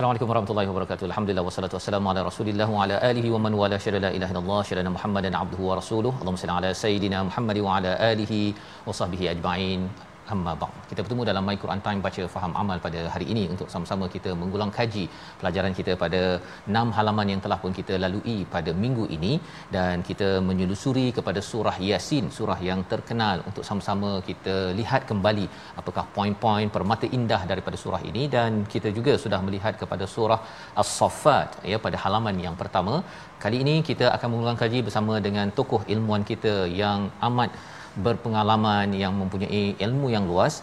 Assalamualaikum warahmatullahi wabarakatuh. Alhamdulillah wassalatu wassalamu ala Rasulillah wa ala alihi wa man wala syada la ilaha illallah syada Muhammadan abduhu wa rasuluhu. Allahumma salli ala sayidina Muhammad wa ala alihi wa sahbihi ajma'in. Amma ba'd. Kita bertemu dalam My Quran Time baca faham amal pada hari ini untuk sama-sama kita mengulang kaji pelajaran kita pada 6 halaman yang telah pun kita lalui pada minggu ini dan kita menyelusuri kepada surah Yasin, surah yang terkenal untuk sama-sama kita lihat kembali apakah poin-poin permata indah daripada surah ini dan kita juga sudah melihat kepada surah As-Saffat ya pada halaman yang pertama. Kali ini kita akan mengulang kaji bersama dengan tokoh ilmuwan kita yang amat berpengalaman yang mempunyai ilmu yang luas.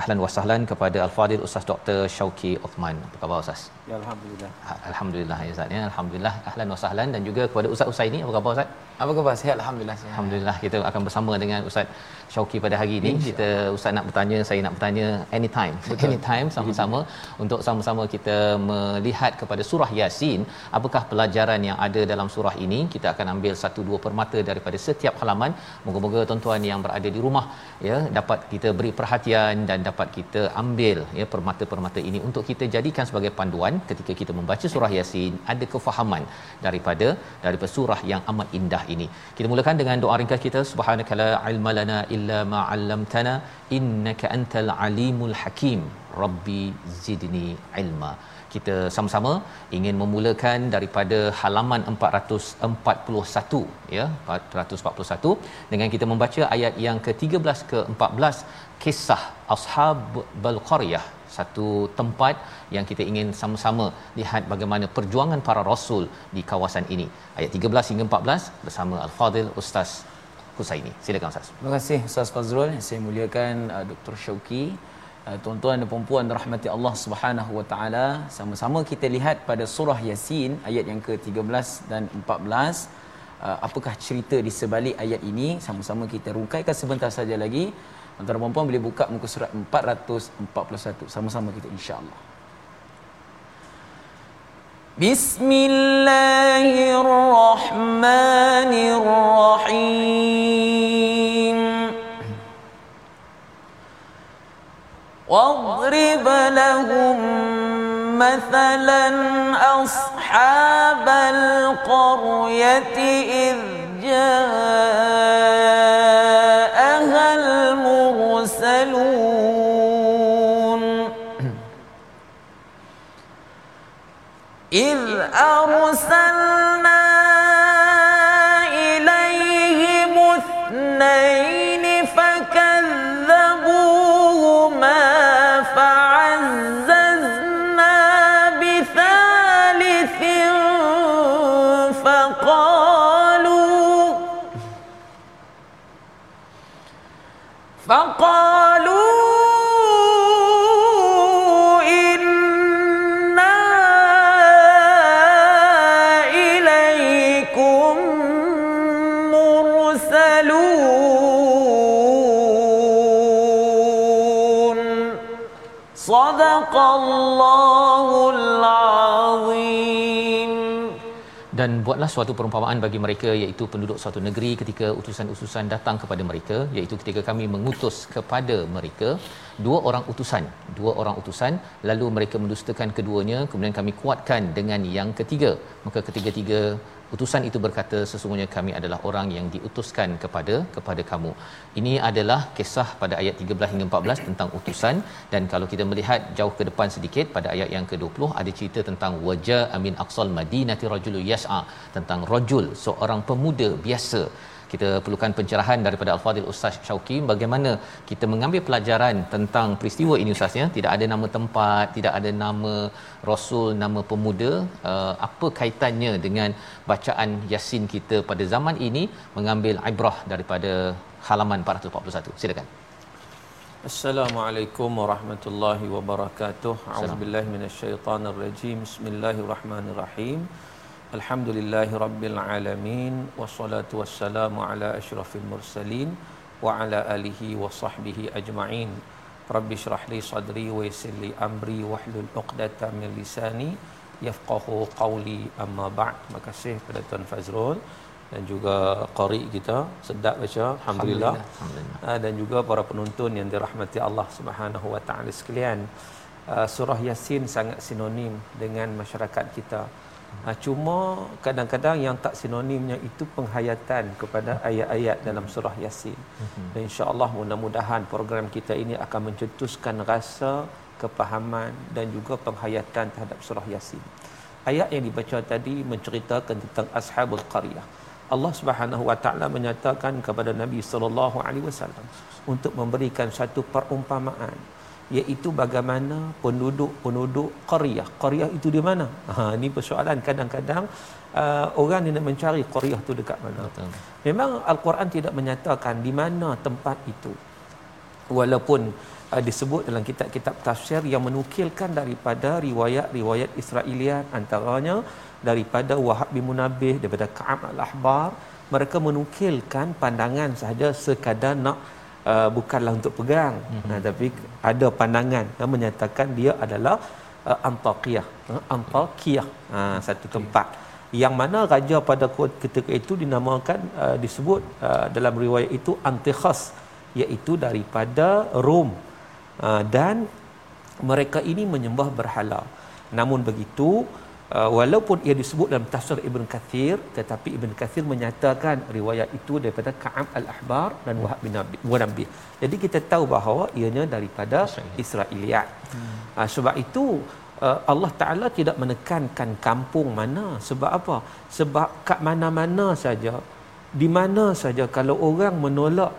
Ahlan wa sahlan kepada Al-Fadil Ustaz Dr. Syauki Uthman. Apa khabar Ustaz? Ya alhamdulillah. Alhamdulillah ya Ustaz ya. Alhamdulillah. Ahlan wa sahlan dan juga kepada Ustaz Usaini. Apa khabar Ustaz? Apa khabar? Sihat alhamdulillah sihat. Alhamdulillah kita akan bersama dengan Ustaz Syauki pada hari ini. Kita Ustaz nak bertanya, saya nak bertanya anytime. Betul. Anytime sama-sama untuk sama-sama kita melihat kepada surah Yasin, apakah pelajaran yang ada dalam surah ini? Kita akan ambil satu dua permata daripada setiap halaman. Moga-moga tuan-tuan yang berada di rumah ya dapat kita beri perhatian dan dapat kita ambil ya permata-permata ini untuk kita jadikan sebagai panduan ketika kita membaca surah Yasin ada kefahaman daripada daripada surah yang amat indah ini. Kita mulakan dengan doa ringkas kita subhanakala ilmalana illa ma 'allamtana innaka antal alimul hakim. Rabbi zidni ilma. Kita sama-sama ingin memulakan daripada halaman 441 ya 441 dengan kita membaca ayat yang ke-13 ke 14 kisah ashabul qaryah satu tempat yang kita ingin sama-sama lihat bagaimana perjuangan para rasul di kawasan ini ayat 13 hingga 14 bersama al-fadil ustaz Husaini silakan ustaz Terima kasih Ustaz Fazrul. Saya muliakan uh, Dr. Syauki. Uh, tuan-tuan dan puan-puan rahmati Allah Subhanahu wa taala, sama-sama kita lihat pada surah Yasin ayat yang ke-13 dan 14. Uh, apakah cerita di sebalik ayat ini? Sama-sama kita rungkaikan sebentar saja lagi. Dan puan-puan boleh buka muka surat 441 sama-sama kita insya-Allah. بسم الله الرحمن الرحيم. واضرب لهم مثلا أصحاب القرية إذ جاءها إذ أرسلنا buatlah suatu perumpamaan bagi mereka iaitu penduduk suatu negeri ketika utusan-utusan datang kepada mereka iaitu ketika kami mengutus kepada mereka dua orang utusan dua orang utusan lalu mereka mendustakan keduanya kemudian kami kuatkan dengan yang ketiga. Maka ketiga-tiga utusan itu berkata sesungguhnya kami adalah orang yang diutuskan kepada kepada kamu. Ini adalah kisah pada ayat 13 hingga 14 tentang utusan. Dan kalau kita melihat jauh ke depan sedikit pada ayat yang ke-20 ada cerita tentang wajah amin aqsal madinati rajulu yas'a tentang rajul seorang pemuda biasa kita perlukan pencerahan daripada Al-Fadhil Ustaz Syauqi bagaimana kita mengambil pelajaran tentang peristiwa ini Ustaz ya tidak ada nama tempat tidak ada nama rasul nama pemuda uh, apa kaitannya dengan bacaan Yasin kita pada zaman ini mengambil ibrah daripada halaman 441 silakan Assalamualaikum warahmatullahi wabarakatuh. A'udzubillahi minasyaitonirrajim. Bismillahirrahmanirrahim. Rabbil Alamin Wassalatu wassalamu ala ashrafil mursalin Wa ala alihi wa sahbihi ajma'in. Rabbi syrah li sadri wa yasir li amri Wahlul uqdata min lisani Yafqahu qawli. Amma ba'd. Terima kasih kepada Tuan Fazrul dan juga qari kita. Sedap baca. Alhamdulillah. alhamdulillah. Ah, dan juga para penonton yang dirahmati Allah Subhanahu wa taala sekalian. Ah, surah yasin sangat sinonim dengan masyarakat kita Ha, cuma kadang-kadang yang tak sinonimnya itu penghayatan kepada ayat-ayat dalam surah Yasin. Mhm. Dan insya-Allah mudah-mudahan program kita ini akan mencetuskan rasa kepahaman dan juga penghayatan terhadap surah Yasin. Ayat yang dibaca tadi menceritakan tentang ashabul qaryah. Allah Subhanahu wa taala menyatakan kepada Nabi sallallahu alaihi wasallam untuk memberikan satu perumpamaan iaitu bagaimana penduduk-penduduk qaryah. Qaryah itu di mana? Ha ini persoalan kadang-kadang uh, orang ni nak mencari qaryah tu dekat mana. Betul. Memang al-Quran tidak menyatakan di mana tempat itu. Walaupun uh, disebut dalam kitab-kitab tafsir yang menukilkan daripada riwayat-riwayat Israeliat antaranya daripada Wahab bin Munabbih daripada Ka'ab al-Ahbar mereka menukilkan pandangan sahaja sekadar nak uh, bukanlah untuk pegang. Mm-hmm. uh, tapi ada pandangan yang menyatakan dia adalah uh, Antakiyah. Uh, Antakiyah. Uh, satu tempat. Yang mana raja pada ketika itu dinamakan uh, disebut uh, dalam riwayat itu Antikhas iaitu daripada Rom. Uh, dan mereka ini menyembah berhala. Namun begitu Uh, walaupun ia disebut dalam tafsir Ibn Kathir tetapi Ibn Kathir menyatakan riwayat itu daripada Ka'ab Al-Ahbar dan Wahab bin Nabi. Jadi kita tahu bahawa ianya daripada Israeliat. Hmm. Uh, sebab itu uh, Allah Taala tidak menekankan kampung mana sebab apa? Sebab kat mana-mana saja di mana saja kalau orang menolak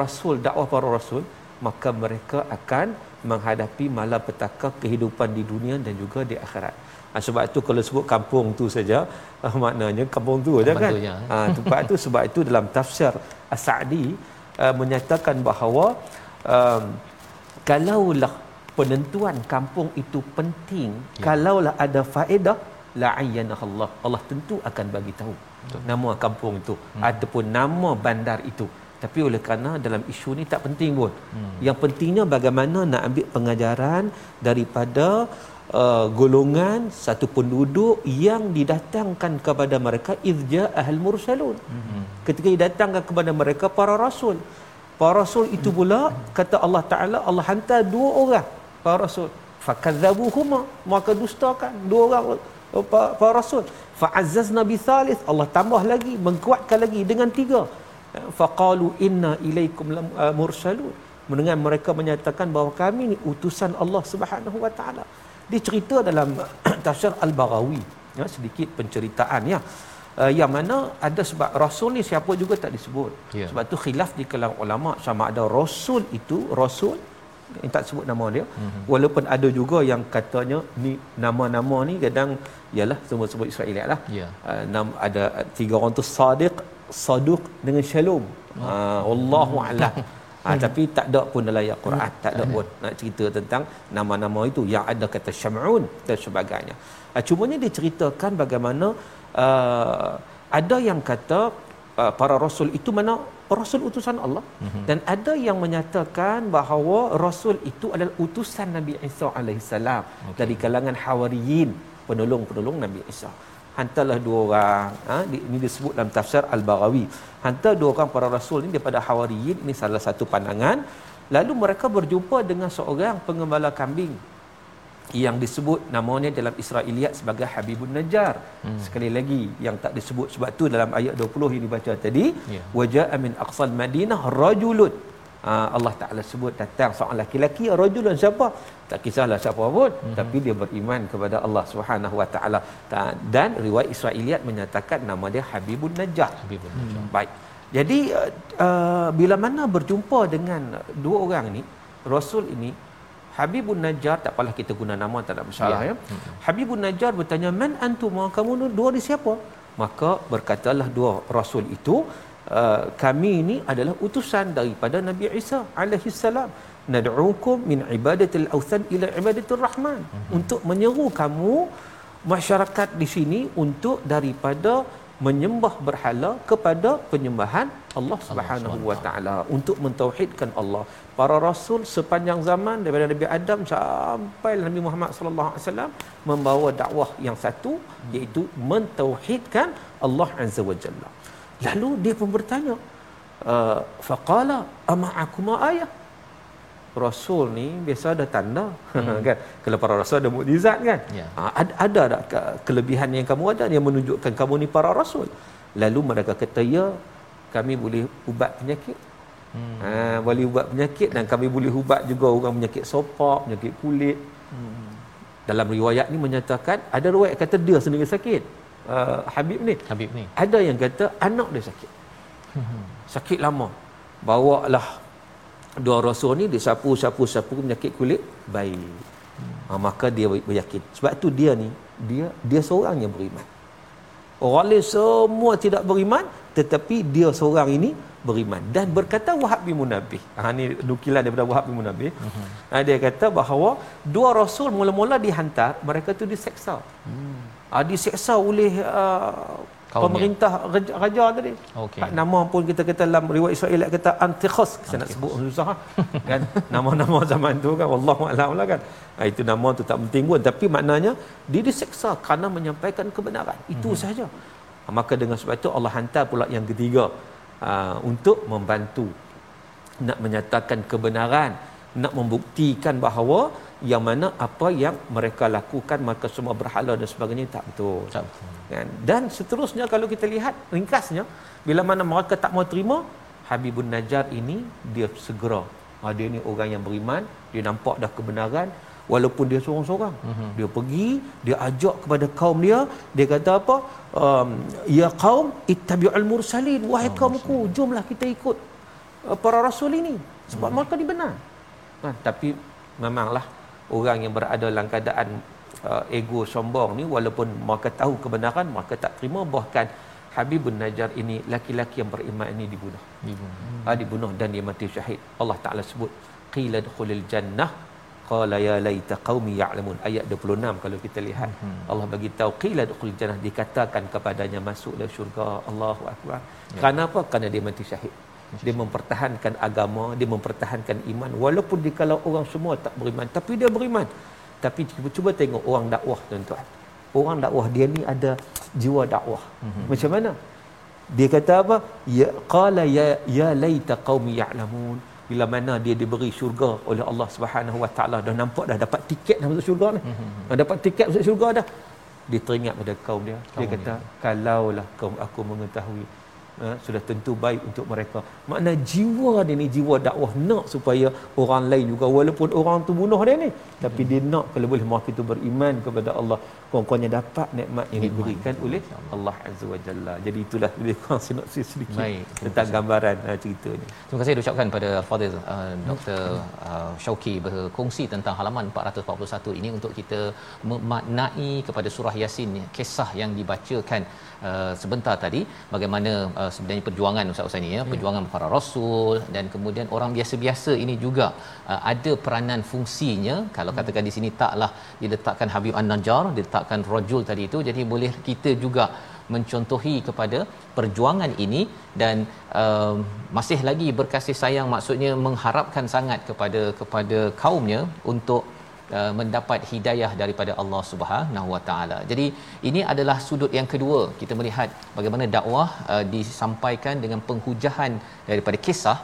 rasul dakwah para rasul maka mereka akan menghadapi malapetaka kehidupan di dunia dan juga di akhirat. Ha, sebab itu kalau sebut kampung tu saja uh, maknanya kampung tu saja kan. Ha, tempat itu sebab itu dalam tafsir As-Sa'di uh, menyatakan bahawa um, kalaulah penentuan kampung itu penting, ya. kalaulah ada faedah la ayyanahu Allah. Allah tentu akan bagi tahu Betul. nama kampung itu hmm. ataupun nama bandar itu. Tapi oleh kerana dalam isu ni tak penting pun. Hmm. Yang pentingnya bagaimana nak ambil pengajaran daripada uh, golongan satu penduduk yang didatangkan kepada mereka izja ahl mursalun. Mm-hmm. ketika didatangkan kepada mereka para rasul. Para rasul itu pula kata Allah taala Allah hantar dua orang para rasul. Fakadzabuhuma maka dustakan dua orang uh, para rasul. Fa'azzazna bi thalith Allah tambah lagi mengkuatkan lagi dengan tiga. Faqalu inna ilaikum uh, mursalun. Mendengar mereka menyatakan bahawa kami ni utusan Allah Subhanahu wa taala dicerita dalam tafsir al-Baghawi ya sedikit penceritaan ya uh, yang mana ada sebab rasul ni siapa juga tak disebut yeah. sebab tu khilaf di kalangan ulama sama ada rasul itu rasul yang tak sebut nama dia mm-hmm. walaupun ada juga yang katanya ni nama-nama ni kadang ialah semua sebut Israel lah yeah. uh, nam, ada tiga orang tu sadiq saduq dengan shalom oh. uh, wallahu a'lam Ha, hmm. tapi tak ada pun dalam ayat Quran hmm. tak ada pun nak cerita tentang nama-nama itu yang ada kata syam'un dan sebagainya. Ha, cumanya diceritakan bagaimana uh, ada yang kata uh, para rasul itu mana rasul utusan Allah hmm. dan ada yang menyatakan bahawa rasul itu adalah utusan Nabi Isa alaihissalam okay. dari kalangan hawariyin penolong-penolong Nabi Isa hantarlah dua orang ha, ini disebut dalam tafsir Al-Baghawi hantar dua orang para rasul ini daripada Hawariyin ini salah satu pandangan lalu mereka berjumpa dengan seorang pengembala kambing yang disebut namanya dalam Israiliyat sebagai Habibun Najjar. Hmm. Sekali lagi yang tak disebut sebab tu dalam ayat 20 yang dibaca tadi, yeah. waja'a min aqsal Madinah rajulun. Ha, Allah Taala sebut datang seorang lelaki rajulun siapa? Tak kisahlah siapa pun, hmm. tapi dia beriman kepada Allah Subhanahu Wa Taala. Dan riwayat Israiliyat menyatakan nama dia Habibun Najjar. Habibun Najjar. Hmm. Baik. Jadi uh, uh, bila mana berjumpa dengan dua orang ni, Rasul ini Habibun Najjar tak apalah kita guna nama tak ada masalah ya. ya. Hmm. Habibun Najjar bertanya, "Man antum? Kamu dua ni siapa?" Maka berkatalah dua rasul itu, uh, "Kami ini adalah utusan daripada Nabi Isa alaihi salam. Nad'ukum min ibadatil awthan ila ibadatir rahman." Hmm. Untuk menyeru kamu masyarakat di sini untuk daripada menyembah berhala kepada penyembahan Allah Subhanahu wa taala untuk mentauhidkan Allah. Para rasul sepanjang zaman daripada Nabi Adam sampai Nabi Muhammad sallallahu alaihi wasallam membawa dakwah yang satu iaitu mentauhidkan Allah Azza wa Jalla. Lalu dia pun bertanya, uh, faqala ama'akum ayah? rasul ni biasa ada tanda hmm. kan kalau para rasul ada mukjizat kan ya. ha, ada ada tak kelebihan yang kamu ada yang menunjukkan kamu ni para rasul lalu mereka kata ya kami boleh ubat penyakit hmm. ha, boleh ubat penyakit dan kami boleh ubat juga orang penyakit sopak penyakit kulit hmm. dalam riwayat ni menyatakan ada riwayat kata dia sendiri sakit uh, Habib ni. Habib ni. Ada yang kata anak dia sakit. Hmm. sakit lama. Bawa lah dua rasul ni dia sapu sapu sapu penyakit kulit baik hmm. ha, maka dia beryakin. Sebab tu dia ni dia dia seorang yang beriman. Orang lain semua tidak beriman tetapi dia seorang ini beriman. Dan berkata Wahab bin Munabih. Ha, ni nukilan daripada Wahab bin Munabih. Uh-huh. ha, dia kata bahawa dua rasul mula-mula dihantar mereka tu diseksa. Hmm. Ha, diseksa oleh uh, pemerintah raja, raja tadi. Okay. Nama pun kita kata dalam riwayat Israel kata Antikhos. Saya nak sebut susah kan. Nama-nama zaman tu kan wallahu alam lah kan. Ha, itu nama tu tak penting pun tapi maknanya dia diseksa kerana menyampaikan kebenaran. Itu mm-hmm. sahaja. Ha, maka dengan sebab itu Allah hantar pula yang ketiga uh, untuk membantu nak menyatakan kebenaran, nak membuktikan bahawa yang mana apa yang mereka lakukan maka semua berhala dan sebagainya tak betul. Tak betul. Kan? Dan seterusnya kalau kita lihat ringkasnya bila mana mereka tak mau terima Habibun Najjar ini dia segera ha, dia ni orang yang beriman dia nampak dah kebenaran walaupun dia seorang-seorang uh-huh. dia pergi dia ajak kepada kaum dia dia kata apa um, ya kaum ittabi'ul mursalin wahai oh, kaumku jomlah kita ikut uh, para rasul ini sebab uh-huh. mereka dibenar ha, tapi memanglah orang yang berada dalam keadaan uh, ego sombong ni walaupun mereka tahu kebenaran mereka tak terima. Bahkan Habibun Najjar ini laki-laki yang beriman ini dibunuh. Dibunuh, ha, dibunuh dan dia mati syahid. Allah Taala sebut qila dukhulil jannah. Qala ya laita qaumi ya'lamun. Ayat 26 kalau kita lihat. Hmm. Allah bagi tahu qila dukhul jannah. Dikatakan kepadanya masuklah syurga. Allahu akbar. Ya. kenapa? Kerana dia mati syahid dia mempertahankan agama dia mempertahankan iman. Walaupun di kalau orang semua tak beriman tapi dia beriman. Tapi cuba, cuba tengok orang dakwah tuan-tuan. Orang dakwah dia ni ada jiwa dakwah. Mm-hmm. macam mana? Dia kata apa? Ya qala ya ya laita qaumi ya'lamun. Bila mana dia diberi syurga oleh Allah Subhanahu Wa Taala dah nampak dah dapat tiket dah masuk syurga ni. Mm-hmm. dapat tiket masuk syurga dah. Dia teringat pada kaum dia. Kaum dia kata dia. kalaulah kaum aku mengetahui uh, sudah tentu baik untuk mereka. Makna jiwa dia ni jiwa dakwah nak supaya orang lain juga walaupun orang tu bunuh dia ni tapi dia nak kalau boleh mereka itu beriman kepada Allah kurang-kurangnya dapat nikmat yang diberikan oleh Allah Azza wa Jalla. Jadi itulah lebih kurang sinopsis sedikit Baik. tentang gambaran uh, cerita ni. Terima kasih diucapkan pada Fadil uh, Dr. Uh, Syauki berkongsi tentang halaman 441 ini untuk kita memaknai kepada surah Yasin kisah yang dibacakan uh, sebentar tadi bagaimana uh, sebenarnya perjuangan Ustaz Usaini ya, hmm. perjuangan para rasul dan kemudian orang biasa-biasa ini juga uh, ada peranan fungsinya kalau katakan di sini taklah diletakkan Habib An-Najjar diletak meletakkan rajul tadi itu jadi boleh kita juga mencontohi kepada perjuangan ini dan uh, masih lagi berkasih sayang maksudnya mengharapkan sangat kepada kepada kaumnya untuk uh, mendapat hidayah daripada Allah Subhanahu Wa Taala. Jadi ini adalah sudut yang kedua kita melihat bagaimana dakwah uh, disampaikan dengan penghujahan daripada kisah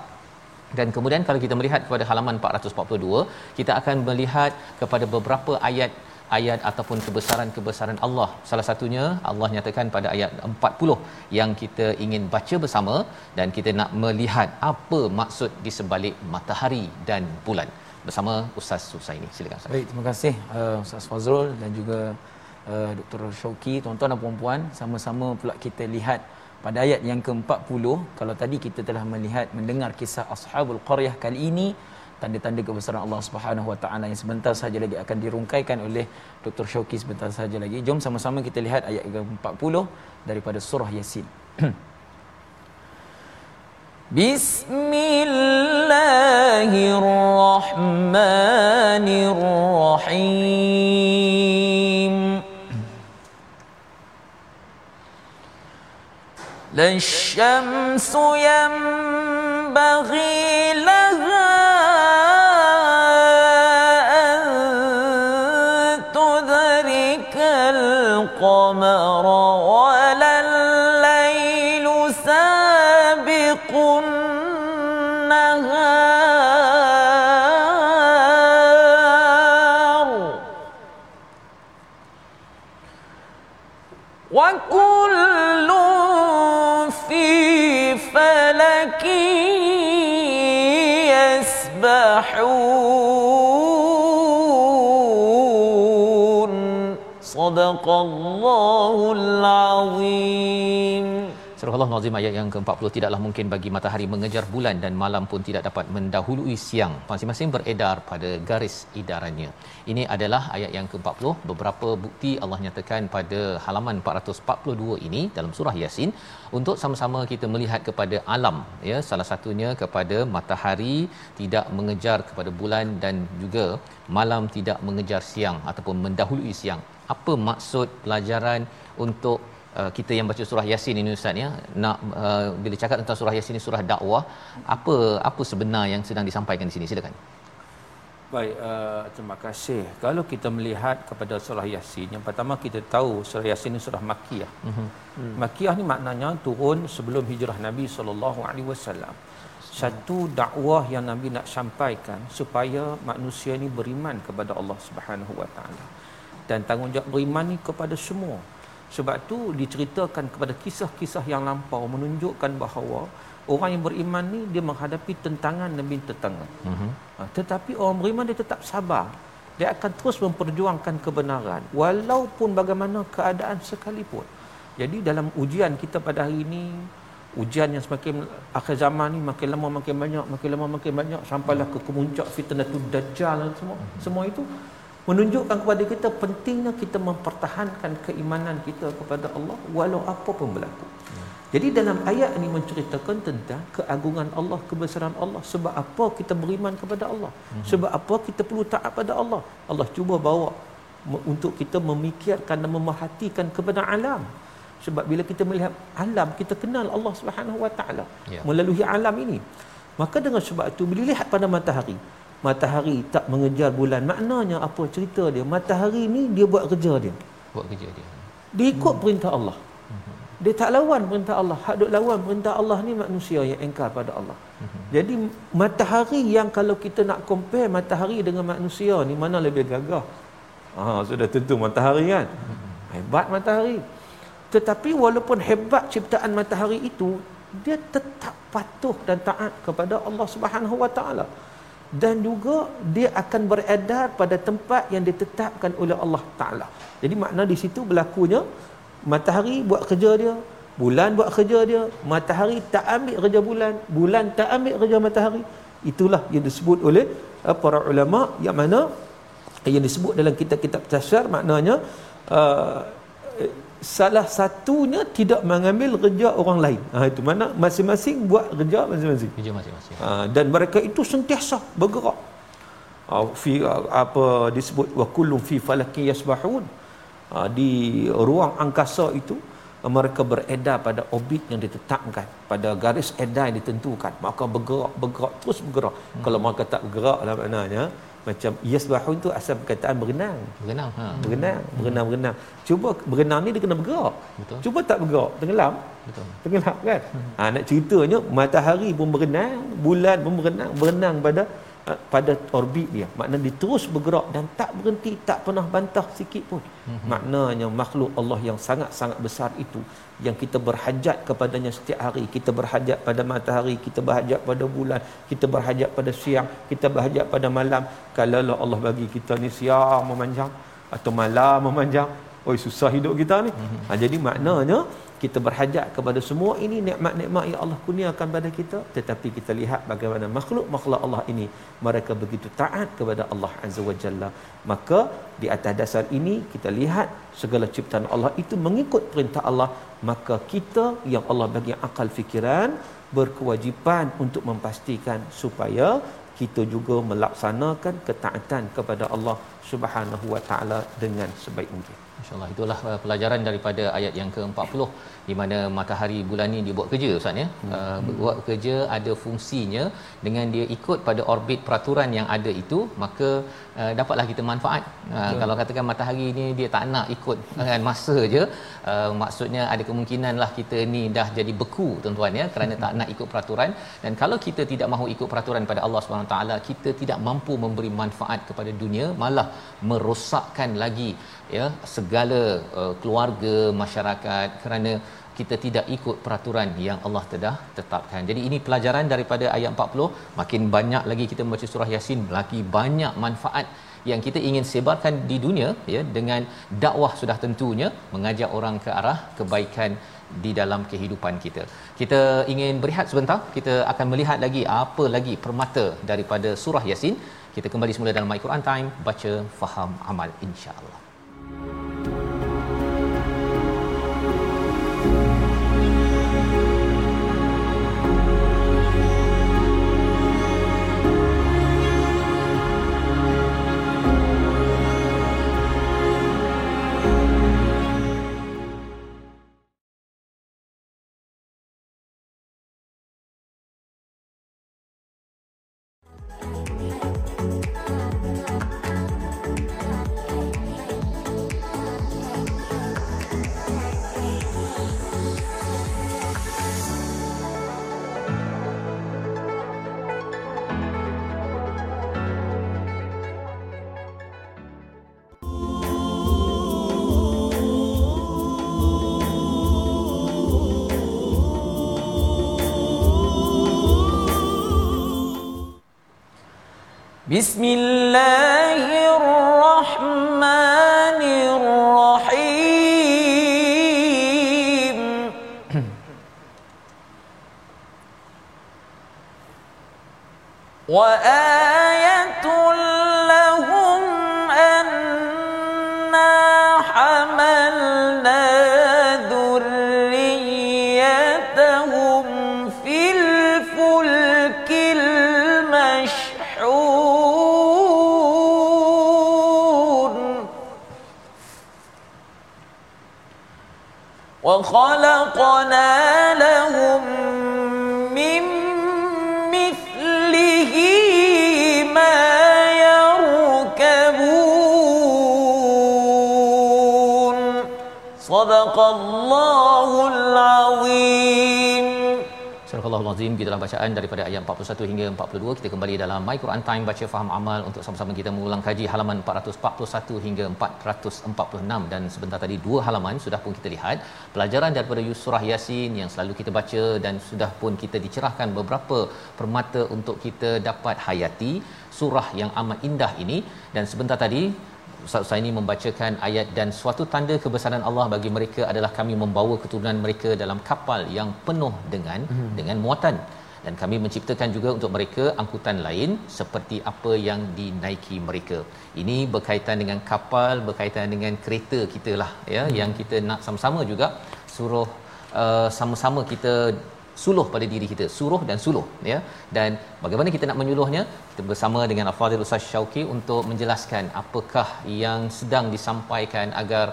dan kemudian kalau kita melihat kepada halaman 442 kita akan melihat kepada beberapa ayat ayat ataupun kebesaran-kebesaran Allah. Salah satunya Allah nyatakan pada ayat 40 yang kita ingin baca bersama dan kita nak melihat apa maksud di sebalik matahari dan bulan. Bersama Ustaz Susaini. Silakan Ustaz. Baik, terima kasih uh, Ustaz Fazrul dan juga uh, Dr. Syauki, tuan-tuan dan puan-puan, sama-sama pula kita lihat pada ayat yang ke-40 kalau tadi kita telah melihat mendengar kisah ashabul qaryah kali ini tanda-tanda kebesaran Allah Subhanahu Wa Taala yang sebentar saja lagi akan dirungkaikan oleh Dr. Syauki sebentar saja lagi. Jom sama-sama kita lihat ayat ke-40 daripada surah Yasin. Bismillahirrahmanirrahim. لا الشمس ينبغي sadaqallahul azim Surah Allah Nazim ayat yang ke-40 tidaklah mungkin bagi matahari mengejar bulan dan malam pun tidak dapat mendahului siang. Masing-masing beredar pada garis idarannya. Ini adalah ayat yang ke-40. Beberapa bukti Allah nyatakan pada halaman 442 ini dalam surah Yasin untuk sama-sama kita melihat kepada alam. Ya, salah satunya kepada matahari tidak mengejar kepada bulan dan juga malam tidak mengejar siang ataupun mendahului siang. Apa maksud pelajaran untuk uh, kita yang baca surah yasin ini ustaz ya nak uh, bila cakap tentang surah yasin ini surah dakwah apa apa sebenar yang sedang disampaikan di sini silakan Baik, uh, terima kasih. Kalau kita melihat kepada surah Yasin, yang pertama kita tahu surah Yasin ini surah Makkiyah. Mm-hmm. Hmm. Makkiyah ni maknanya turun sebelum hijrah Nabi sallallahu alaihi wasallam. Satu dakwah yang Nabi nak sampaikan supaya manusia ni beriman kepada Allah Subhanahu wa taala. Dan tanggungjawab beriman ni kepada semua. Sebab tu diceritakan kepada kisah-kisah yang lampau menunjukkan bahawa orang yang beriman ni dia menghadapi tentangan demi tentangan. Uh-huh. Ha, tetapi orang beriman dia tetap sabar. Dia akan terus memperjuangkan kebenaran walaupun bagaimana keadaan sekalipun. Jadi dalam ujian kita pada hari ini ujian yang semakin akhir zaman ni makin lama makin banyak makin lama makin banyak sampailah ke kemuncak fitnah tu dajjal dan semua uh-huh. semua itu menunjukkan kepada kita pentingnya kita mempertahankan keimanan kita kepada Allah walau apa pun berlaku. Jadi dalam ayat ini menceritakan tentang keagungan Allah, kebesaran Allah. Sebab apa kita beriman kepada Allah? Sebab apa kita perlu taat pada Allah? Allah cuba bawa untuk kita memikirkan dan memerhatikan kepada alam. Sebab bila kita melihat alam, kita kenal Allah Subhanahu Wa Taala ya. melalui alam ini. Maka dengan sebab itu bila lihat pada matahari, matahari tak mengejar bulan maknanya apa cerita dia matahari ni dia buat kerja dia buat kerja dia dia ikut hmm. perintah Allah hmm. dia tak lawan perintah Allah hak duk lawan perintah Allah ni manusia yang engkar pada Allah hmm. jadi matahari yang kalau kita nak compare matahari dengan manusia ni mana lebih gagah ah sudah tentu matahari kan hmm. hebat matahari tetapi walaupun hebat ciptaan matahari itu dia tetap patuh dan taat kepada Allah Subhanahu Wa Taala dan juga dia akan beredar pada tempat yang ditetapkan oleh Allah Taala. Jadi makna di situ berlakunya matahari buat kerja dia, bulan buat kerja dia, matahari tak ambil kerja bulan, bulan tak ambil kerja matahari. Itulah yang disebut oleh uh, para ulama yang mana yang disebut dalam kitab-kitab tafsir maknanya uh, salah satunya tidak mengambil kerja orang lain. Ha, itu mana masing-masing buat kerja masing-masing. Kerja masing-masing. Ha, dan mereka itu sentiasa bergerak. Ha, fi, apa disebut wa kullum fi falaki yasbahun. Ha, di ruang angkasa itu mereka beredar pada orbit yang ditetapkan pada garis edar yang ditentukan maka bergerak bergerak terus bergerak hmm. kalau mereka tak bergerak lah maknanya macam yasbahun tu asal perkataan berenang Berenang. Ha. berenang berenang berenang cuba berenang ni dia kena bergerak Betul. cuba tak bergerak tenggelam Betul. tenggelam kan ha, nak ceritanya matahari pun berenang bulan pun berenang berenang pada pada orbit dia. Makna dia terus bergerak dan tak berhenti tak pernah bantah sikit pun. Mhm. maknanya makhluk Allah yang sangat-sangat besar itu yang kita berhajat kepadanya setiap hari. Kita berhajat pada matahari kita berhajat pada bulan kita berhajat pada siang kita berhajat pada malam. Kalau Allah bagi kita ni siang memanjang atau malam memanjang oi susah hidup kita ni. Ha, jadi maknanya kita berhajat kepada semua ini nikmat-nikmat yang Allah kurniakan pada kita tetapi kita lihat bagaimana makhluk-makhluk Allah ini mereka begitu taat kepada Allah Azza wa Jalla. Maka di atas dasar ini kita lihat segala ciptaan Allah itu mengikut perintah Allah. Maka kita yang Allah bagi akal fikiran berkewajipan untuk memastikan supaya kita juga melaksanakan ketaatan kepada Allah Subhanahu wa taala dengan sebaik mungkin InsyaAllah itulah uh, pelajaran daripada ayat yang ke-40 di mana matahari bulan ni dia buat kerja Ustaz ya. Hmm. Uh, buat kerja ada fungsinya dengan dia ikut pada orbit peraturan yang ada itu maka uh, dapatlah kita manfaat. Uh, kalau katakan matahari ni dia tak nak ikut dengan masa je uh, maksudnya ada kemungkinan lah kita ni dah jadi beku tuan-tuan ya kerana tak nak ikut peraturan dan kalau kita tidak mahu ikut peraturan pada Allah Subhanahu taala kita tidak mampu memberi manfaat kepada dunia malah merosakkan lagi ya segala uh, keluarga masyarakat kerana kita tidak ikut peraturan yang Allah telah tetapkan. Jadi ini pelajaran daripada ayat 40, makin banyak lagi kita membaca surah Yasin, lagi banyak manfaat yang kita ingin sebarkan di dunia ya dengan dakwah sudah tentunya mengajak orang ke arah kebaikan di dalam kehidupan kita. Kita ingin berehat sebentar, kita akan melihat lagi apa lagi permata daripada surah Yasin. Kita kembali semula dalam My Quran Time, baca, faham, amal insya-Allah. بسم الله وخلقنا لهم من مثله ما يركبون. صدق الله العظيم. Surah Al-Azim kita dalam bacaan daripada ayat 41 hingga 42 kita kembali dalam My Quran Time baca faham amal untuk sama-sama kita mengulang kaji halaman 441 hingga 446 dan sebentar tadi dua halaman sudah pun kita lihat. Pelajaran daripada surah Yasin yang selalu kita baca dan sudah pun kita dicerahkan beberapa permata untuk kita dapat hayati surah yang amat indah ini. Dan sebentar tadi Ustaz Usaini membacakan ayat dan suatu tanda kebesaran Allah bagi mereka adalah kami membawa keturunan mereka dalam kapal yang penuh dengan hmm. dengan muatan dan kami menciptakan juga untuk mereka angkutan lain seperti apa yang dinaiki mereka. Ini berkaitan dengan kapal, berkaitan dengan kereta kita lah ya hmm. yang kita nak sama-sama juga suruh uh, sama-sama kita suluh pada diri kita suruh dan suluh ya. Dan bagaimana kita nak menyuluhnya? Kita bersama dengan Al-Fadhil Ustaz Syauqi untuk menjelaskan apakah yang sedang disampaikan agar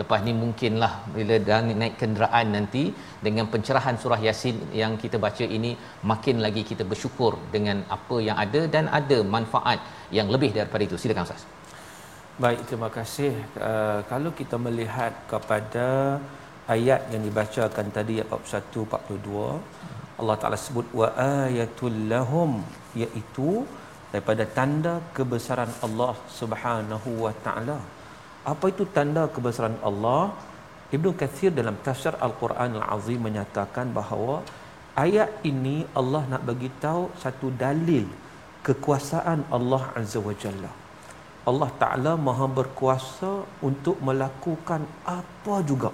lepas ni mungkinlah bila dan naik kenderaan nanti dengan pencerahan surah yasin yang kita baca ini makin lagi kita bersyukur dengan apa yang ada dan ada manfaat yang lebih daripada itu. Silakan ustaz. Baik, terima kasih. Uh, kalau kita melihat kepada ayat yang dibacakan tadi ayat 41 42 Allah Taala sebut wa ayatul lahum iaitu daripada tanda kebesaran Allah Subhanahu wa taala. Apa itu tanda kebesaran Allah? Ibnu Kathir dalam tafsir Al-Quran Al-Azim menyatakan bahawa ayat ini Allah nak bagi tahu satu dalil kekuasaan Allah Azza wa Jalla. Allah Ta'ala maha berkuasa untuk melakukan apa juga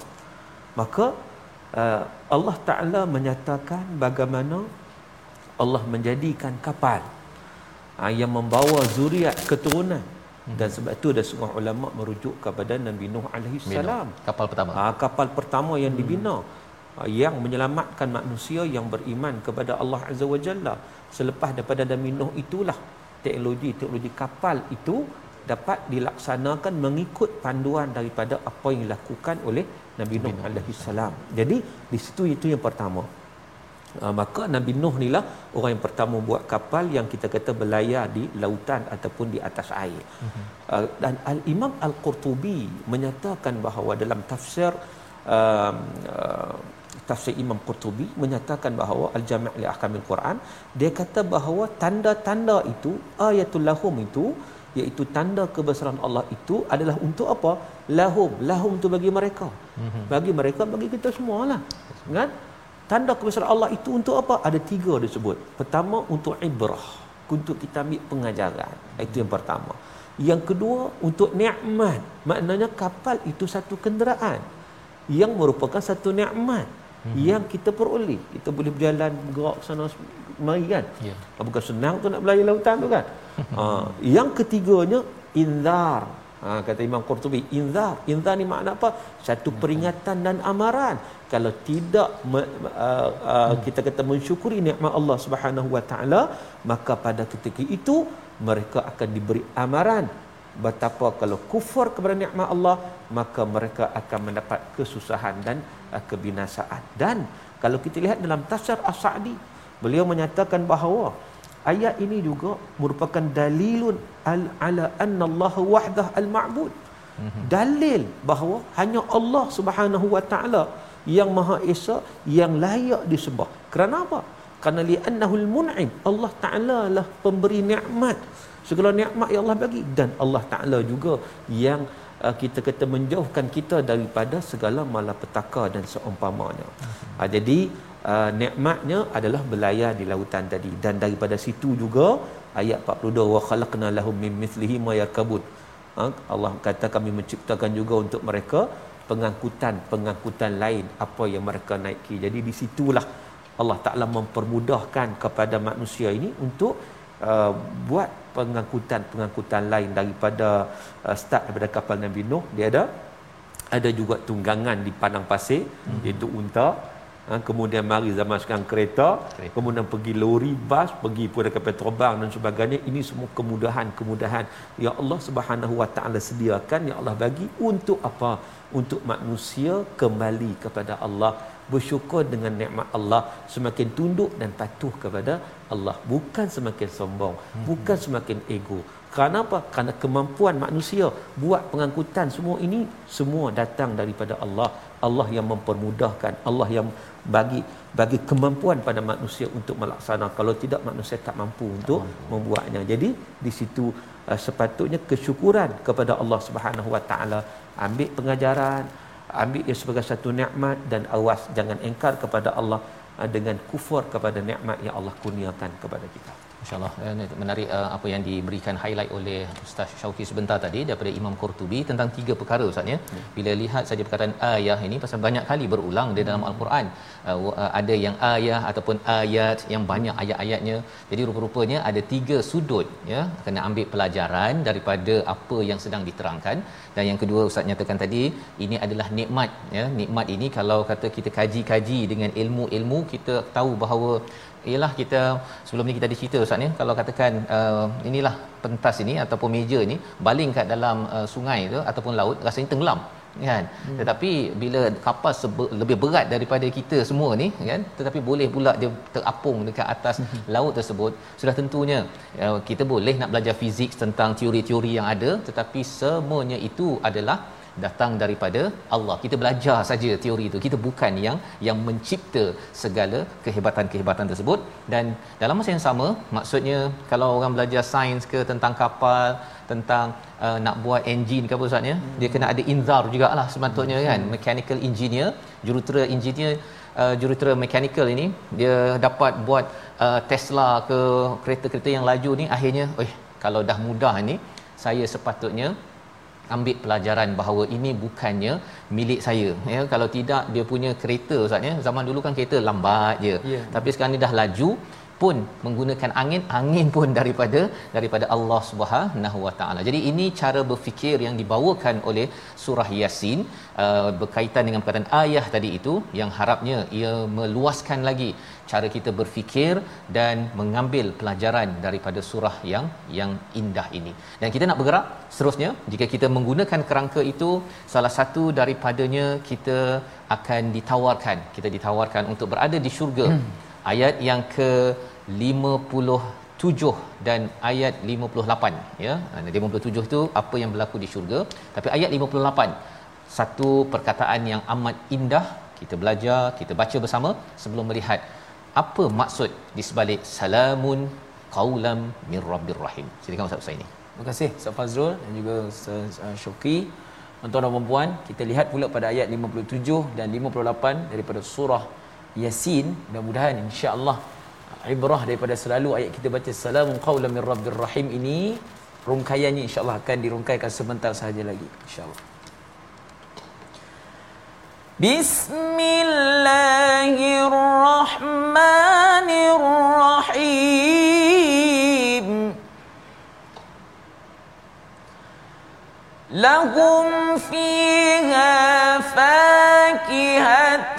maka uh, Allah Taala menyatakan bagaimana Allah menjadikan kapal uh, yang membawa zuriat keturunan hmm. dan sebab itu ada semua ulama merujuk kepada Nabi Nuh alaihi salam kapal pertama uh, kapal pertama yang hmm. dibina yang menyelamatkan manusia yang beriman kepada Allah Azza wa Jalla selepas daripada Nabi Nuh itulah teknologi teknologi kapal itu dapat dilaksanakan mengikut panduan daripada apa yang dilakukan oleh Nabi Nuh alaihi salam. Jadi di situ itu yang pertama. Uh, maka Nabi Nuh nilah orang yang pertama buat kapal yang kita kata berlayar di lautan ataupun di atas air. Uh, dan Al Imam Al Qurtubi menyatakan bahawa dalam tafsir uh, uh, tafsir Imam Qurtubi menyatakan bahawa Al Jami' li Ahkamil Quran dia kata bahawa tanda-tanda itu ayatul lahum itu iaitu tanda kebesaran Allah itu adalah untuk apa? Lahum. Lahum tu bagi mereka. Mhm. Bagi mereka, bagi kita semua lah. Kan? Tanda kebesaran Allah itu untuk apa? Ada tiga disebut. Pertama, untuk ibrah. Untuk kita ambil pengajaran. Itu yang pertama. Yang kedua, untuk ni'mat. Maknanya kapal itu satu kenderaan. Yang merupakan satu ni'mat. Hmm. Yang kita peroleh. Kita boleh berjalan, bergerak sana, mari kan? Yeah. Bukan senang tu nak berlayar lautan tu kan? Ha, yang ketiganya inzar ha, kata Imam Qurtubi inzar inzar ni makna apa? Satu peringatan dan amaran. Kalau tidak me, uh, uh, kita kata mensyukuri nikmat Allah Subhanahu wa taala maka pada ketika itu mereka akan diberi amaran. Betapa kalau kufur kepada nikmat Allah maka mereka akan mendapat kesusahan dan uh, kebinasaan. Dan kalau kita lihat dalam tafsir As-Sa'di beliau menyatakan bahawa ayat ini juga merupakan dalilun al ala anna Allah wahdah al ma'bud mhm. dalil bahawa hanya Allah Subhanahu wa taala yang maha esa yang layak disembah. Kerana apa kerana li annahul mun'im Allah taala lah pemberi nikmat. Segala nikmat yang Allah bagi. Dan Allah taala juga yang uh, kita kata menjauhkan kita daripada segala malapetaka dan seumpamanya. Uh, jadi uh, nikmatnya adalah berlayar di lautan tadi. Dan daripada situ juga ayat 42 wa khalaqna lahum min mithlihi ma yakabun ha, Allah kata kami menciptakan juga untuk mereka pengangkutan pengangkutan lain apa yang mereka naiki. Jadi di situlah Allah Taala mempermudahkan kepada manusia ini untuk uh, buat pengangkutan pengangkutan lain daripada uh, start daripada kapal Nabi Nuh. Dia ada ada juga tunggangan di padang pasir hmm. iaitu unta ha, kemudian mari zaman sekarang kereta, kereta kemudian pergi lori bas pergi pada kapal terbang dan sebagainya ini semua kemudahan-kemudahan ya Allah Subhanahu Wa Taala sediakan ya Allah bagi untuk apa untuk manusia kembali kepada Allah bersyukur dengan nikmat Allah semakin tunduk dan patuh kepada Allah bukan semakin sombong hmm. bukan semakin ego kerana apa? Kerana kemampuan manusia buat pengangkutan semua ini semua datang daripada Allah. Allah yang mempermudahkan, Allah yang bagi bagi kemampuan pada manusia untuk melaksanakan. Kalau tidak manusia tak mampu untuk tak mampu. membuatnya. Jadi di situ uh, sepatutnya kesyukuran kepada Allah Subhanahu Wa Taala. Ambil pengajaran, ambil ia sebagai satu nikmat dan awas jangan engkar kepada Allah uh, dengan kufur kepada nikmat yang Allah kurniakan kepada kita. InsyaAllah eh, menarik uh, apa yang diberikan highlight oleh Ustaz Syauki sebentar tadi daripada Imam Qurtubi tentang tiga perkara Ustaz ya. Hmm. Bila lihat saja perkataan ayah ini pasal banyak kali berulang di dalam Al-Quran. Uh, uh, ada yang ayah ataupun ayat yang banyak ayat-ayatnya. Jadi rupa-rupanya ada tiga sudut ya kena ambil pelajaran daripada apa yang sedang diterangkan dan yang kedua Ustaz nyatakan tadi ini adalah nikmat ya. Nikmat ini kalau kata kita kaji-kaji dengan ilmu-ilmu kita tahu bahawa ialah kita sebelum ni kita ada cerita ustaz ni kalau katakan uh, inilah pentas ini ataupun meja ni baling kat dalam uh, sungai tu ataupun laut rasanya tenggelam kan hmm. tetapi bila kapal sebe- lebih berat daripada kita semua ni kan tetapi boleh pula dia terapung dekat atas hmm. laut tersebut sudah tentunya uh, kita boleh nak belajar fizik tentang teori-teori yang ada tetapi semuanya itu adalah datang daripada Allah. Kita belajar saja teori itu. Kita bukan yang yang mencipta segala kehebatan-kehebatan tersebut dan dalam masa yang sama maksudnya kalau orang belajar sains ke tentang kapal, tentang uh, nak buat enjin ke apa ustaznya, hmm. dia kena ada inzar jugalah sepatutnya hmm. kan. Mechanical engineer, jurutera engineer uh, jurutera mechanical ini dia dapat buat uh, Tesla ke kereta-kereta yang laju ni akhirnya, eh kalau dah mudah ni saya sepatutnya ambil pelajaran bahawa ini bukannya milik saya. Ya kalau tidak dia punya kereta ustaz ya. Zaman dulu kan kereta lambat je. Yeah. tapi sekarang ni dah laju pun menggunakan angin angin pun daripada daripada Allah Subhanahu Wa Taala. Jadi ini cara berfikir yang dibawakan oleh surah Yasin uh, berkaitan dengan perkataan ayah tadi itu yang harapnya ia meluaskan lagi cara kita berfikir dan mengambil pelajaran daripada surah yang yang indah ini. Dan kita nak bergerak seterusnya jika kita menggunakan kerangka itu salah satu daripadanya kita akan ditawarkan, kita ditawarkan untuk berada di syurga. Hmm. Ayat yang ke 57 dan ayat 58 ya. 57 tu apa yang berlaku di syurga, tapi ayat 58 satu perkataan yang amat indah kita belajar, kita baca bersama sebelum melihat apa maksud di sebalik salamun qaulam mir rabbir rahim. Silakan Ustaz Husaini. Terima kasih Ustaz Fazrul dan juga Ustaz uh, Syuki. Tuan-tuan dan puan kita lihat pula pada ayat 57 dan 58 daripada surah Yasin. Mudah-mudahan insya-Allah ibrah daripada selalu ayat kita baca salamun qaulam min rabbir rahim. Ini rungkaiannya insyaallah akan dirungkaikan sebentar sahaja lagi insyaallah. Bismillahirrahmanirrahim. Lahum fiha fakihatun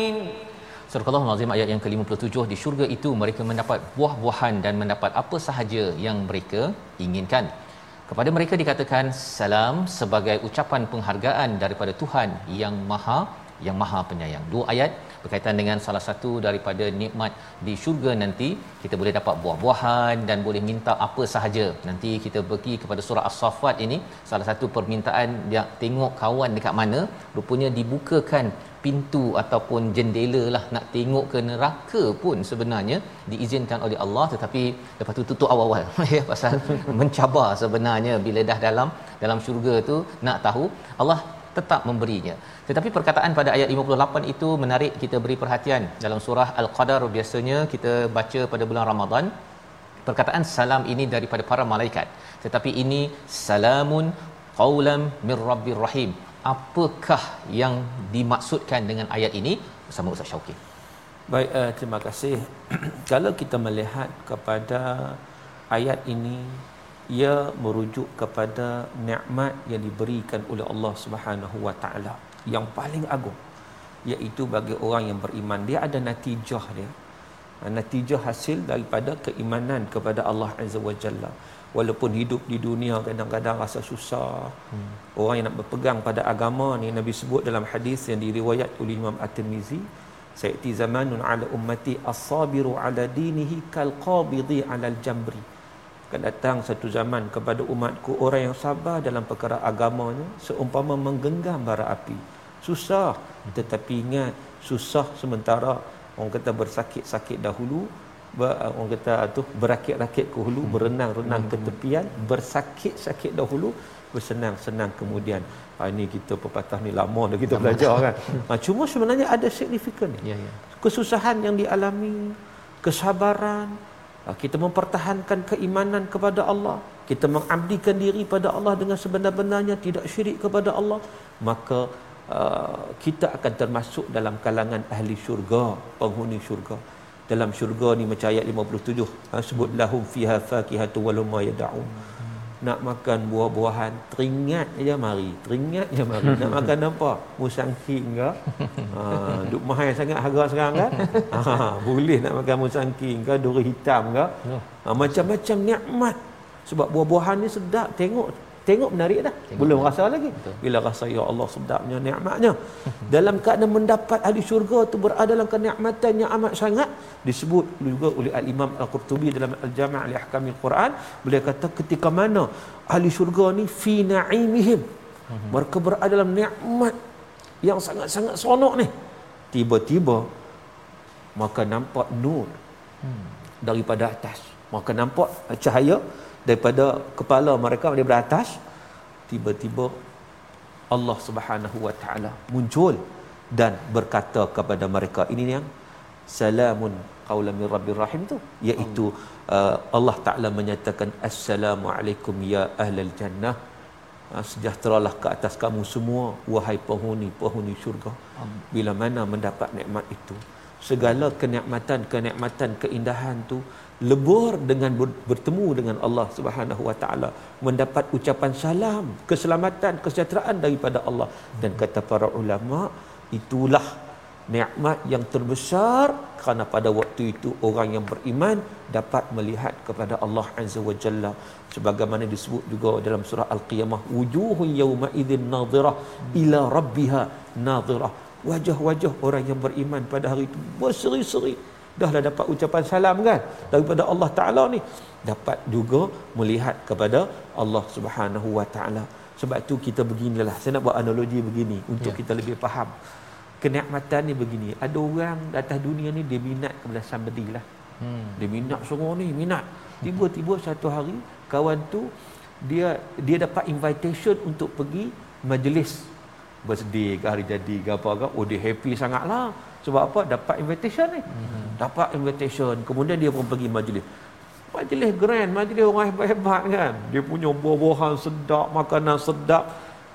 Surah Al-Azim ayat yang ke-57 di syurga itu mereka mendapat buah-buahan dan mendapat apa sahaja yang mereka inginkan. Kepada mereka dikatakan salam sebagai ucapan penghargaan daripada Tuhan yang Maha yang Maha Penyayang. Dua ayat berkaitan dengan salah satu daripada nikmat di syurga nanti kita boleh dapat buah-buahan dan boleh minta apa sahaja nanti kita pergi kepada surah as-saffat ini salah satu permintaan dia tengok kawan dekat mana rupanya dibukakan pintu ataupun jendela lah nak tengok ke neraka pun sebenarnya diizinkan oleh Allah tetapi lepas tu tutup awal-awal ya pasal mencabar sebenarnya bila dah dalam dalam syurga tu nak tahu Allah tetap memberinya. Tetapi perkataan pada ayat 58 itu menarik kita beri perhatian. Dalam surah Al-Qadar biasanya kita baca pada bulan Ramadan perkataan salam ini daripada para malaikat. Tetapi ini salamun qaulam mir rabbir rahim. Apakah yang dimaksudkan dengan ayat ini bersama Ustaz Syauki? Baik, uh, terima kasih. Kalau kita melihat kepada ayat ini ia merujuk kepada nikmat yang diberikan oleh Allah Subhanahu Wa Taala yang paling agung iaitu bagi orang yang beriman dia ada natijah dia natijah hasil daripada keimanan kepada Allah Azza wa Jalla walaupun hidup di dunia kadang-kadang rasa susah. Hmm. orang yang nak berpegang pada agama ni Nabi sebut dalam hadis yang diriwayat oleh Imam At-Tirmizi sayati zamanun ala ummati as-sabiru ala dinihi kal qabidi ala al-jamri. Akan datang satu zaman kepada umatku orang yang sabar dalam perkara agamanya seumpama menggenggam bara api. Susah. Tetapi ingat susah sementara orang kata bersakit-sakit dahulu ber, orang kata tu berakit-rakit ke hulu hmm. berenang-renang ke tepian bersakit-sakit dahulu bersenang-senang kemudian. Ha, ini kita pepatah ni lama dah kita belajar kan. Ha, cuma sebenarnya ada signifikan ya, ya. kesusahan yang dialami kesabaran ha, kita mempertahankan keimanan kepada Allah kita mengabdikan diri pada Allah dengan sebenar-benarnya tidak syirik kepada Allah maka uh, kita akan termasuk dalam kalangan ahli syurga penghuni syurga dalam syurga ni macam ayat 57 ha, sebut lahum fiha fakihatu waluma yad'un. Nak makan buah-buahan teringat aja mari teringat aja mari. Nak makan apa? Musangki enggak ha duk mahal sangat harga sekarang kan? Ha boleh nak makan musangki enggak duri hitam enggak ha, macam-macam nikmat. Sebab buah-buahan ni sedap tengok tengok menarik dah tengok belum menarik. rasa lagi Betul. bila rasa ya Allah sedapnya nikmatnya dalam keadaan mendapat ahli syurga tu berada dalam kenikmatan yang amat sangat disebut juga oleh al-Imam Al-Qurtubi dalam Al-Jami' li Ahkamil Quran beliau kata ketika mana ahli syurga ni fi na'imihim mhm. mereka berada dalam nikmat yang sangat-sangat seronok ni tiba-tiba maka nampak nur hmm. daripada atas maka nampak cahaya daripada kepala mereka daripada atas tiba-tiba Allah Subhanahu wa taala muncul dan berkata kepada mereka ini yang salamun qaulan min rabbir rahim tu iaitu uh, Allah taala menyatakan assalamu alaikum ya ahlal jannah. Uh, sejahteralah ke atas kamu semua wahai penghuni penghuni syurga. Bila mana mendapat nikmat itu. Segala kenikmatan kenikmatan keindahan tu lebur dengan bertemu dengan Allah Subhanahu Wa Taala mendapat ucapan salam keselamatan kesejahteraan daripada Allah. Dan kata para ulama itulah nikmat yang terbesar kerana pada waktu itu orang yang beriman dapat melihat kepada Allah Azza wa Jalla. Sebagaimana disebut juga dalam surah Al-Qiyamah wujuhun yawma idzin nadhirah ila rabbiha nadhirah. Wajah-wajah orang yang beriman pada hari itu berseri-seri dahlah dapat ucapan salam kan? Daripada Allah Taala ni. Dapat juga melihat kepada Allah Subhanahu Wa Taala. Sebab tu kita beginilah. Saya nak buat analogi begini untuk ya. kita lebih faham. Kenikmatan ni begini. Ada orang atas dunia ni dia minat kepada somebody lah. Hmm. dia minat semua ni minat. Tiba-tiba satu hari kawan tu dia dia dapat invitation untuk pergi majlis birthday ke hari jadi ke apa ke oh dia happy sangatlah sebab apa? Dapat invitation ni. Mm-hmm. Dapat invitation. Kemudian dia pun pergi majlis. Majlis grand, majlis orang hebat-hebat kan. Dia punya buah-buahan sedap, makanan sedap.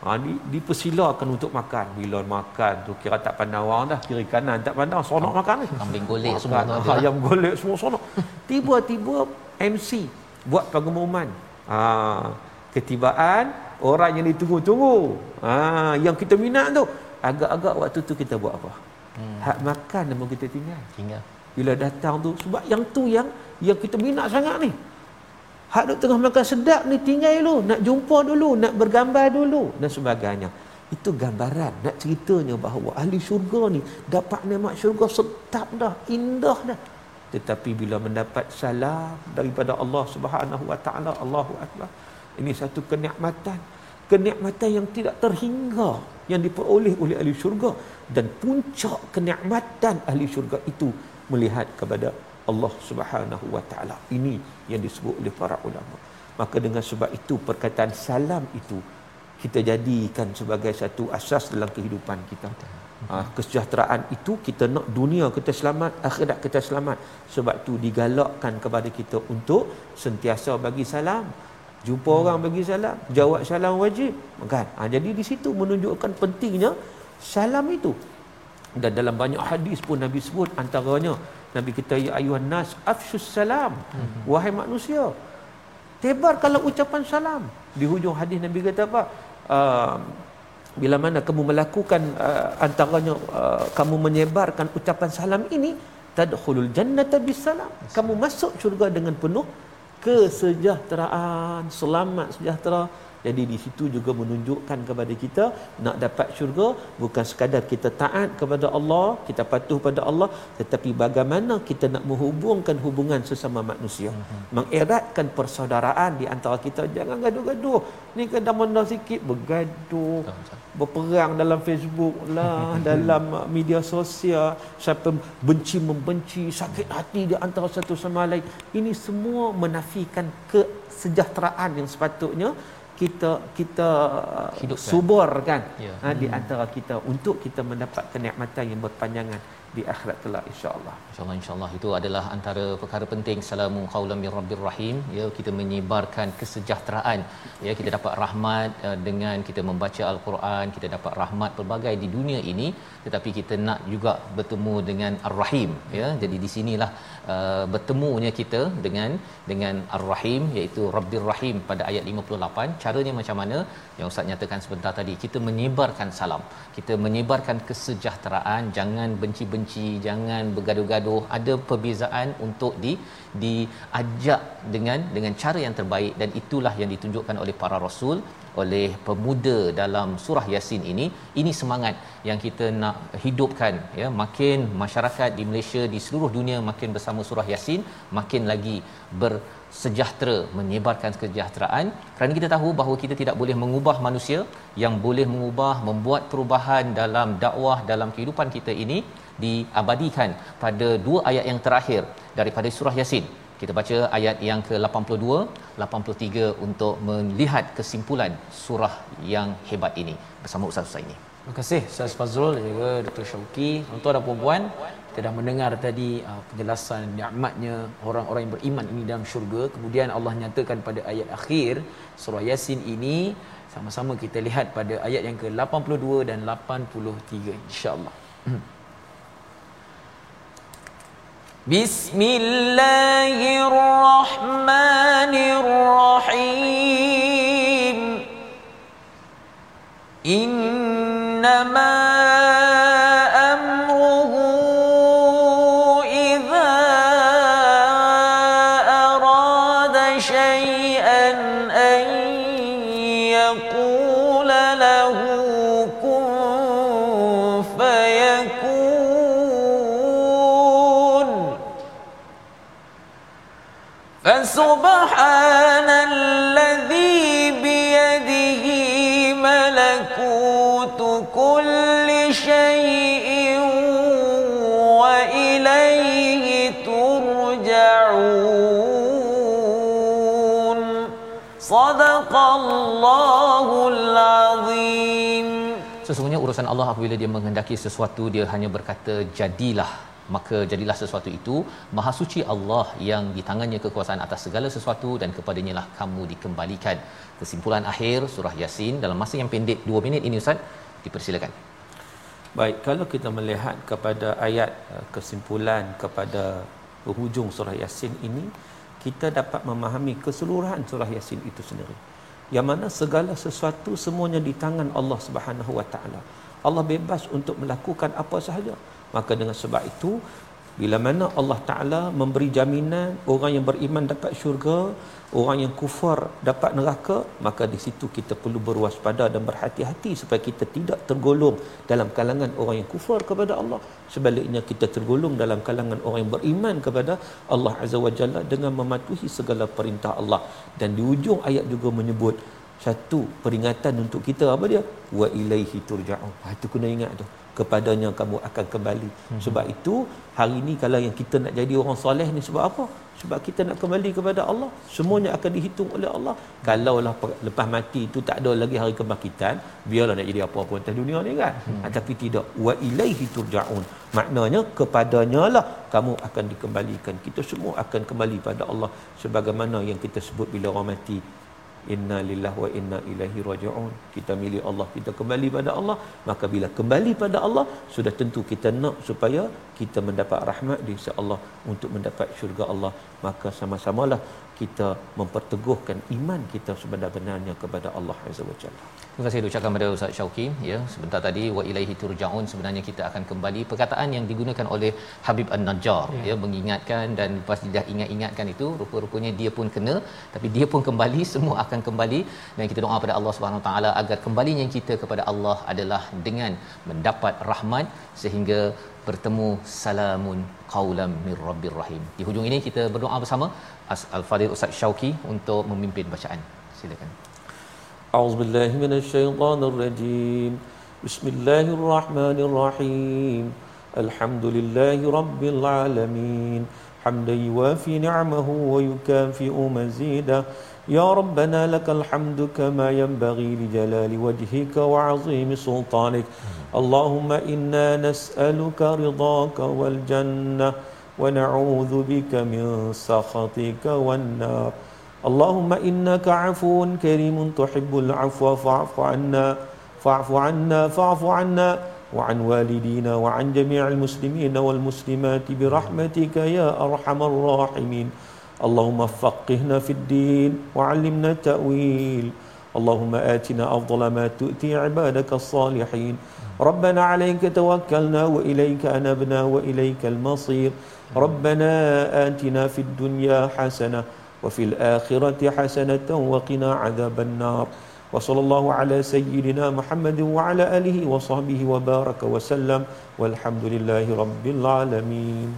Ha, di, dipersilakan untuk makan. Bila makan tu kira tak pandang orang dah. Kiri kanan tak pandang. Sonok oh, makan ni. Kambing golek makan. semua tu. Ayam golek semua sonok. Tiba-tiba MC buat pengumuman. Ha, ketibaan orang yang ditunggu-tunggu. Ha, yang kita minat tu. Agak-agak waktu tu kita buat apa? hmm. hak makan nama kita tinggal tinggal bila datang tu sebab yang tu yang yang kita minat sangat ni hak duk tengah makan sedap ni tinggal dulu nak jumpa dulu nak bergambar dulu dan sebagainya itu gambaran nak ceritanya bahawa ahli syurga ni dapat nikmat syurga sedap dah indah dah tetapi bila mendapat salam daripada Allah Subhanahu wa taala Allahu akbar ini satu kenikmatan kenikmatan yang tidak terhingga yang diperoleh oleh ahli syurga dan puncak kenikmatan ahli syurga itu melihat kepada Allah Subhanahu wa taala. Ini yang disebut oleh para ulama. Maka dengan sebab itu perkataan salam itu kita jadikan sebagai satu asas dalam kehidupan kita. Ha, kesejahteraan itu kita nak dunia kita selamat, akhirat kita selamat. Sebab tu digalakkan kepada kita untuk sentiasa bagi salam. Jumpa hmm. orang bagi salam, jawab salam wajib. Kan? Ha, jadi di situ menunjukkan pentingnya salam itu dan dalam banyak hadis pun Nabi sebut antaranya Nabi kita ya ayuhan nas afshus salam hmm. wahai manusia tebar kalau ucapan salam di hujung hadis Nabi kata apa uh, bila mana kamu melakukan uh, antaranya uh, kamu menyebarkan ucapan salam ini tadkhulul jannata bisalam kamu masuk syurga dengan penuh kesejahteraan selamat sejahtera jadi di situ juga menunjukkan kepada kita nak dapat syurga bukan sekadar kita taat kepada Allah kita patuh pada Allah tetapi bagaimana kita nak menghubungkan hubungan sesama manusia. Uh-huh. mengeratkan persaudaraan di antara kita. Jangan gaduh-gaduh. Ni kadang mana sikit bergaduh berperang dalam Facebook lah dalam media sosial. Siapa benci membenci sakit hati di antara satu sama lain. Ini semua menafikan kesejahteraan yang sepatutnya kita kita Hidupkan. subur kan ya. ha, di antara kita untuk kita mendapat kenikmatan yang berpanjangan di akhirat kelak insyaallah insyaallah insyaallah. Itu adalah antara perkara penting. Salamu qaulam mir rabbir rahim. Ya kita menyebarkan kesejahteraan. Ya kita dapat rahmat uh, dengan kita membaca al-Quran kita dapat rahmat pelbagai di dunia ini. Tetapi kita nak juga bertemu dengan ar-rahim. Ya jadi di sinilah uh, bertemunya kita dengan dengan ar-rahim iaitu rabbir rahim pada ayat 58 caranya macam mana? Yang ustaz nyatakan sebentar tadi kita menyebarkan salam. Kita menyebarkan kesejahteraan. Jangan benci-benci jangan bergaduh-gaduh ada perbezaan untuk di diajak dengan dengan cara yang terbaik dan itulah yang ditunjukkan oleh para rasul oleh pemuda dalam surah yasin ini. Ini semangat yang kita nak hidupkan ya. Makin masyarakat di Malaysia di seluruh dunia makin bersama surah yasin makin lagi bersejahtera menyebarkan kesejahteraan. Kerana kita tahu bahawa kita tidak boleh mengubah manusia yang boleh mengubah membuat perubahan dalam dakwah dalam kehidupan kita ini diabadikan pada dua ayat yang terakhir daripada surah yasin kita baca ayat yang ke-82 83 untuk melihat kesimpulan surah yang hebat ini bersama Ustaz Husaini. Terima kasih Ustaz Fazrul dan juga Dr. Syauki. Tuan dan puan-puan, kita dah mendengar tadi uh, penjelasan nikmatnya orang-orang yang beriman ini dalam syurga. Kemudian Allah nyatakan pada ayat akhir surah Yasin ini sama-sama kita lihat pada ayat yang ke-82 dan 83 insya-Allah. بسم الله الرحمن Sesungguhnya urusan Allah apabila dia menghendaki sesuatu dia hanya berkata jadilah. Maka jadilah sesuatu itu maha suci Allah yang di tangannya kekuasaan atas segala sesuatu dan kepadanya lah kamu dikembalikan. Kesimpulan akhir surah yasin dalam masa yang pendek 2 minit ini ustaz. Dipersilakan. Baik kalau kita melihat kepada ayat uh, kesimpulan kepada penghujung surah yasin ini kita dapat memahami keseluruhan surah yasin itu sendiri yang mana segala sesuatu semuanya di tangan Allah Subhanahu Wa Taala. Allah bebas untuk melakukan apa sahaja. Maka dengan sebab itu bila mana Allah Taala memberi jaminan orang yang beriman dapat syurga orang yang kufar dapat neraka maka di situ kita perlu berwaspada dan berhati-hati supaya kita tidak tergolong dalam kalangan orang yang kufar kepada Allah. Sebaliknya kita tergolong dalam kalangan orang yang beriman kepada Allah Azza wa Jalla dengan mematuhi segala perintah Allah. Dan di ujung ayat juga menyebut satu peringatan untuk kita. Apa dia? Wa ilaihi turja'un. Ha itu kena ingat tu kepadanya kamu akan kembali. Hmm. sebab itu hari ini kalau yang kita nak jadi orang soleh ni sebab apa? Sebab kita nak kembali kepada Allah. Semuanya akan dihitung oleh Allah. Kalaulah lepas mati itu tak ada lagi hari kebangkitan biarlah nak jadi apa pun atas dunia ni kan? Hmm. ha, tapi tidak. Wa ilaihi turja'un. Maknanya kepadanya lah kamu akan dikembalikan. Kita semua akan kembali pada Allah. Sebagaimana yang kita sebut bila orang mati inna lillahi wa inna ilaihi raji'un. Kita milik Allah kita kembali pada Allah. Maka bila kembali pada Allah sudah tentu kita nak supaya kita mendapat rahmat di sisi Allah untuk mendapat syurga Allah. Maka sama-samalah kita memperteguhkan iman kita sebenar-benarnya kepada Allah azza wajalla Terima kasih ucapkan kepada Ustaz Syauqi ya sebentar tadi wa ilaihi turjaun sebenarnya kita akan kembali perkataan yang digunakan oleh Habib An-Najjar ya. ya mengingatkan dan lepas dia ingat-ingatkan itu rupa-rupanya dia pun kena tapi dia pun kembali semua akan kembali dan kita doa pada Allah Subhanahu taala agar kembalinya kita kepada Allah adalah dengan mendapat rahmat sehingga bertemu salamun qaulam mir rabbir rahim. Di hujung ini kita berdoa bersama Al-Fadhil Ustaz Syauki untuk memimpin bacaan. Silakan. أعوذ بالله من الشيطان الرجيم. بسم الله الرحمن الرحيم. الحمد لله رب العالمين. حمدا يوافي نعمه ويكافئ مزيده. يا ربنا لك الحمد كما ينبغي لجلال وجهك وعظيم سلطانك. اللهم إنا نسألك رضاك والجنة ونعوذ بك من سخطك والنار. اللهم انك عفو كريم تحب العفو فاعف عنا فاعف عنا فاعف عنا وعن والدينا وعن جميع المسلمين والمسلمات برحمتك يا ارحم الراحمين اللهم فقهنا في الدين وعلمنا التاويل اللهم اتنا افضل ما تؤتي عبادك الصالحين ربنا عليك توكلنا واليك انبنا واليك المصير ربنا اتنا في الدنيا حسنه وفي الآخرة حسنة وقنا عذاب النار وصلى الله على سيدنا محمد وعلى آله وصحبه وبارك وسلم والحمد لله رب العالمين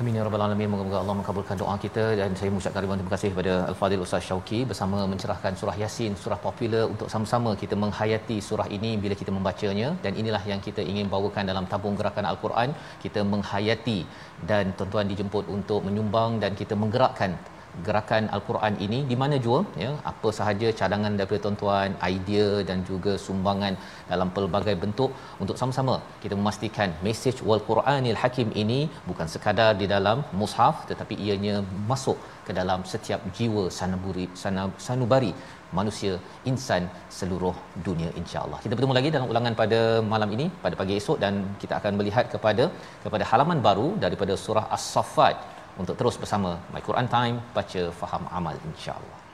Amin ya rabbal alamin. Moga-moga Allah mengabulkan doa kita dan saya mengucapkan ribuan terima kasih kepada Al-Fadhil Ustaz Syauki bersama mencerahkan surah Yasin, surah popular untuk sama-sama kita menghayati surah ini bila kita membacanya dan inilah yang kita ingin bawakan dalam tabung gerakan Al-Quran. Kita menghayati dan tuan-tuan dijemput untuk menyumbang dan kita menggerakkan gerakan al-Quran ini di mana jua? Ya apa sahaja cadangan daripada tuan-tuan idea dan juga sumbangan dalam pelbagai bentuk. Untuk sama-sama kita memastikan message wal Quranil Hakim ini bukan sekadar di dalam mushaf tetapi ianya masuk ke dalam setiap jiwa sanubari sanubari manusia insan seluruh dunia insyaallah. Kita bertemu lagi dalam ulangan pada malam ini pada pagi esok dan kita akan melihat kepada kepada halaman baru daripada surah As-Saffat untuk terus bersama My Quran Time baca faham amal insya-Allah